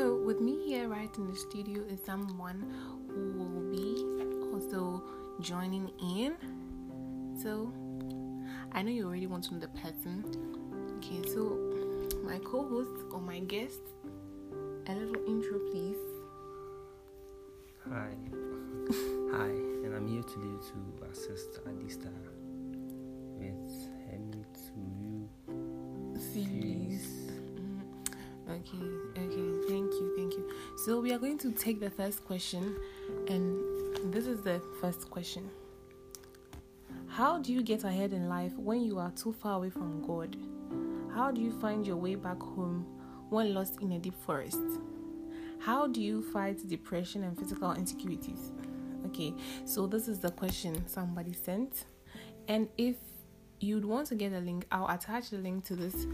So, with me here right in the studio is someone who will be also joining in. So, I know you already want to know the person. Okay, so my co host or my guest, a little intro, please. Hi. Hi, and I'm here today to assist Adista with Hemi to you. Series. Mhm. Okay, okay, So, we are going to take the first question, and this is the first question How do you get ahead in life when you are too far away from God? How do you find your way back home when lost in a deep forest? How do you fight depression and physical insecurities? Okay, so this is the question somebody sent. And if you'd want to get a link, I'll attach the link to this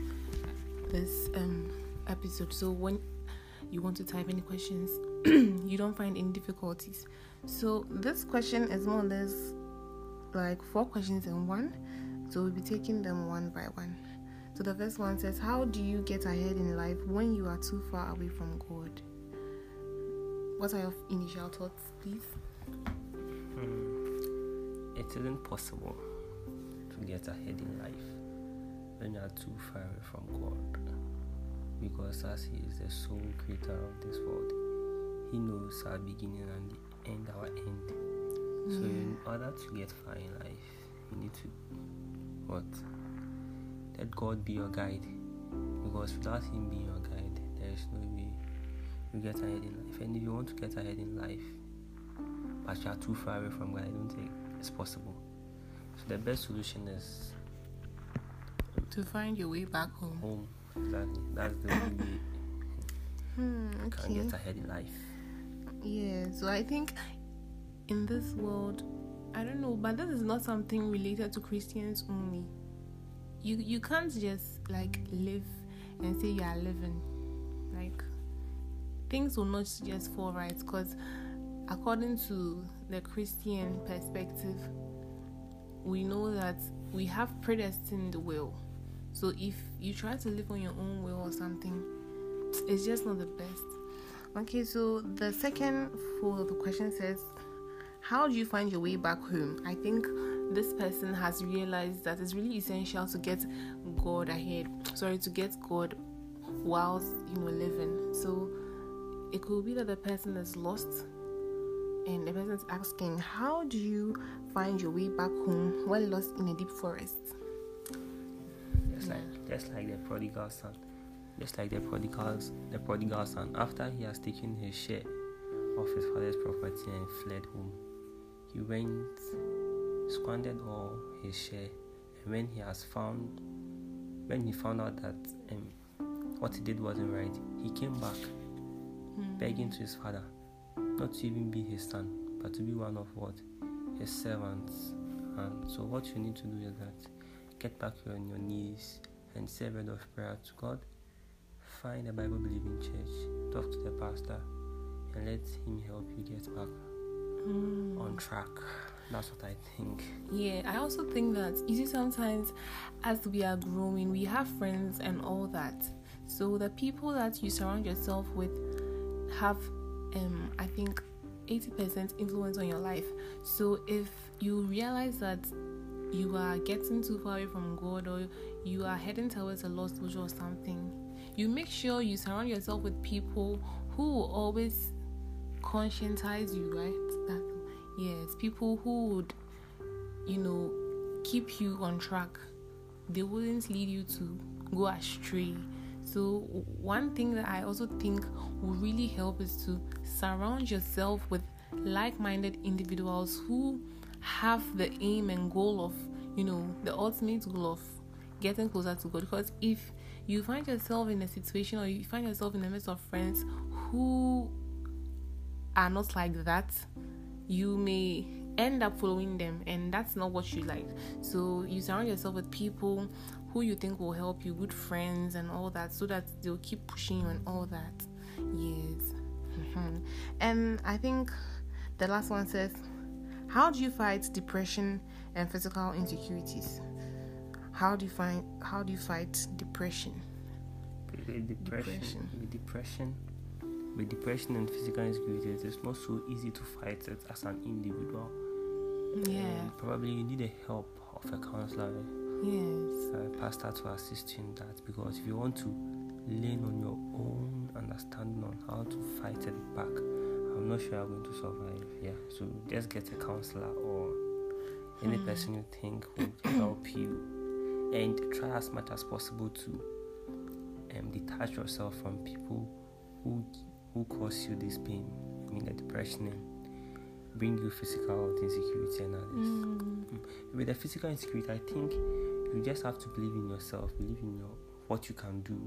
this um episode. So when you want to type any questions, you don't find any difficulties. So this question is more or less like four questions in one. So we'll be taking them one by one. So the first one says, How do you get ahead in life when you are too far away from God? What are your initial thoughts, please? Hmm. It isn't possible to get ahead in life when you are too far away from God. Because as He is the sole creator of this world, He knows our beginning and the end, our end. So in order to get far in life, you need to what? Let God be your guide. Because without Him being your guide, there is no way you get ahead in life. And if you want to get ahead in life, but you are too far away from God, I don't think it's possible. So the best solution is To find your way back home. home. Exactly. That's the way Hmm, you can okay. get ahead in life. Yeah, so I think in this world, I don't know, but this is not something related to Christians only. You you can't just like live and say you are living. Like things will not just fall right because according to the Christian perspective, we know that we have predestined will. So if you try to live on your own will or something, it's just not the best. Okay, so the second for the question says, How do you find your way back home? I think this person has realized that it's really essential to get God ahead. Sorry, to get God whilst you know living. So it could be that the person is lost and the person is asking, How do you find your way back home when lost in a deep forest? Just like just like the prodigal son. Just like the prodigals the prodigal son. After he has taken his share of his father's property and fled home, he went squandered all his share and when he has found when he found out that um, what he did wasn't right, he came back Hmm. begging to his father not to even be his son, but to be one of what? His servants. And so what you need to do is that get back on your knees and say a word of prayer to God. Find a Bible believing church, talk to the pastor, and let him help you get back Hmm. on track. That's what I think. Yeah, I also think that you see sometimes as we are growing, we have friends and all that. So the people that you surround yourself with have um I think 80% influence on your life. So if you realize that you are getting too far away from God or you are heading towards a lost vision or something, you make sure you surround yourself with people who will always conscientize you, right? That yes, people who would, you know, keep you on track. They wouldn't lead you to go astray. So one thing that I also think will really help is to surround yourself with like-minded individuals who have the aim and goal of, you know, the ultimate goal of getting closer to God. Because if you find yourself in a situation or you find yourself in the midst of friends who are not like that, you may end up following them, and that's not what you like. So, you surround yourself with people who you think will help you, good friends, and all that, so that they'll keep pushing you and all that. Yes. And I think the last one says, How do you fight depression and physical insecurities? How do you find how do you fight depression? With depression, Depression. with depression, with depression and physical insecurities, it's not so easy to fight it as an individual. Yeah. And probably you need the help of a counselor, eh? Yes. a pastor to assist you in that. Because if you want to lean on your own understanding on how to fight it back, I'm not sure you're going to survive. Yeah. So just get a counselor or any Hmm. person you think would help you, and try as much as possible to um, detach yourself from people who who cause you this pain, I mean the depression and bring you physical insecurity and others. Mm. With the physical insecurity, I think you just have to believe in yourself, believe in your what you can do,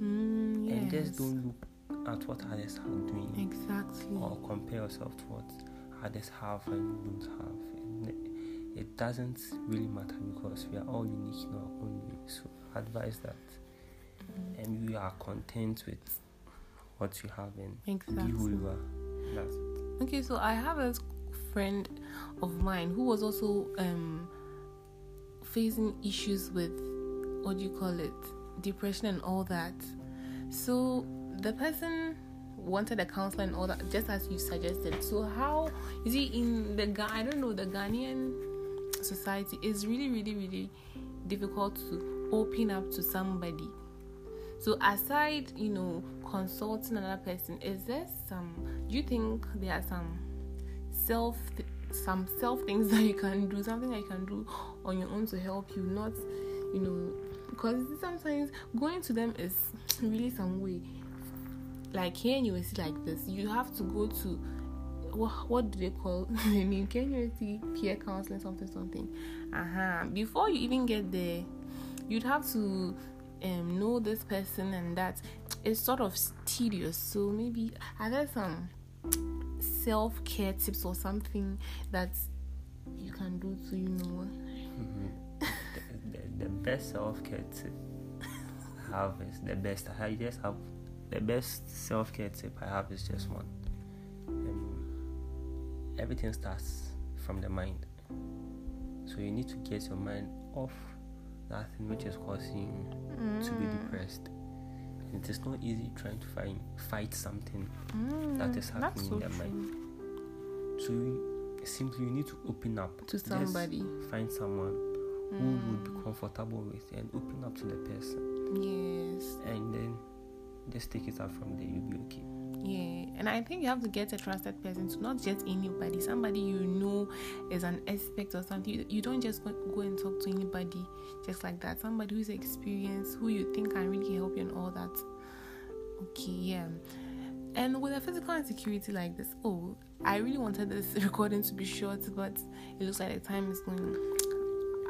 Mm, yes. and just don't look at what others are doing Exactly. or compare yourself to what others have and you don't have. It doesn't really matter because we are all unique in our own way. So I advise that and you are content with what you have and be who Exactly. you are. That's it. Okay, so I have a friend of mine who was also um facing issues with what do you call it, depression and all that. So the person wanted a counselor and all that, just as you suggested. So how you see in the I don't know the Ghanaian society is really really really difficult to open up to somebody. So aside, you know, consulting another person, is there some? Do you think there are some self, some self things that you can do, something that you can do on your own to help you, not, you know, because sometimes going to them is really some way. Like here in like this, you have to go to what, what do they call I mean Can you see peer counseling something something? Uh huh. Before you even get there, you'd have to um, know this person and that. It's sort of tedious. So maybe are there some self care tips or something that you can do to you know? Mhm. the, the, the best self care tip I have is the best. I just have the best self care tip I have is just one. Um, everything starts from the mind. So you need to get your mind off that thing which is causing you to be Mm. depressed. And it is not easy trying to find fight something. Mm, That is happening so in their mind. So you, simply you need to open up To Just somebody. find someone who would be Mm, comfortable with and open up to the person yes. and then just take it out from there you'll be okay Yeah, and I think you have to get a trusted person to not just anybody, somebody you know is an expert or something. You, you don't just go, go and talk to anybody just like that. Somebody who's experienced, who you think can really help you and all that. Okay, yeah. And with a physical insecurity like this, oh, I really wanted this recording to be short, but it looks like the time is going.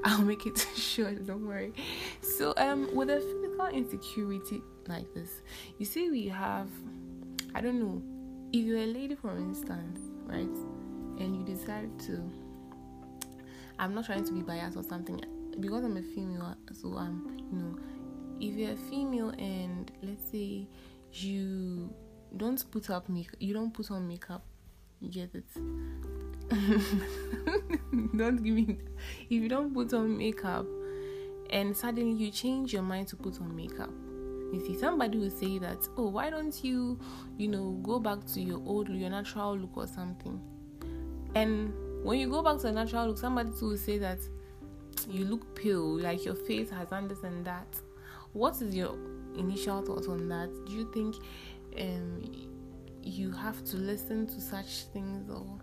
I'll make it short, don't worry. So, um, with a physical insecurity like this, you see, we have I don't know, if you're a lady, for instance, right, and you decide to, I'm not trying to be biased or something, because I'm a female, so I'm, you know, if you're a female and let's say you don't put up make, you don't put on makeup, you get it. don't give me. If you don't put on makeup, and suddenly you change your mind to put on makeup, you see somebody will say that oh why don't you you know go back to your old your natural look or something? And when you go back to the natural look somebody too will say that you look pale like your face has done this and that. What is your initial thoughts on that? Do you think um you have to listen to such things or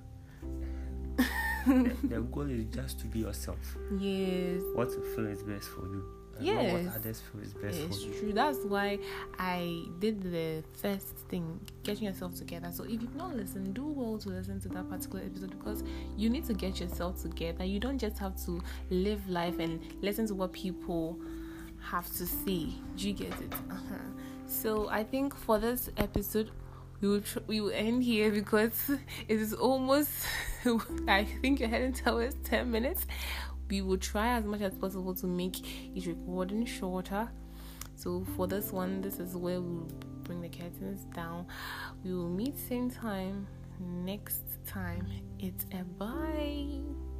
the, the goal is just to be yourself. Yes. What you feel is best for you Yes. what others feel is best It's for you true. That's why I did the first thing, getting yourself together. So if you've not listened, do well to listen to that particular episode because you need to get yourself together. You don't just have to live life and listen to what people have to say. Do you get it? Uh-huh. So I think for this episode, we will tr- we will end here because it is almost. I think you're heading towards ten minutes we will try as much as possible to make each recording shorter. So for this one, this is where we'll bring the curtains down. We will meet same time next time. It's a bye.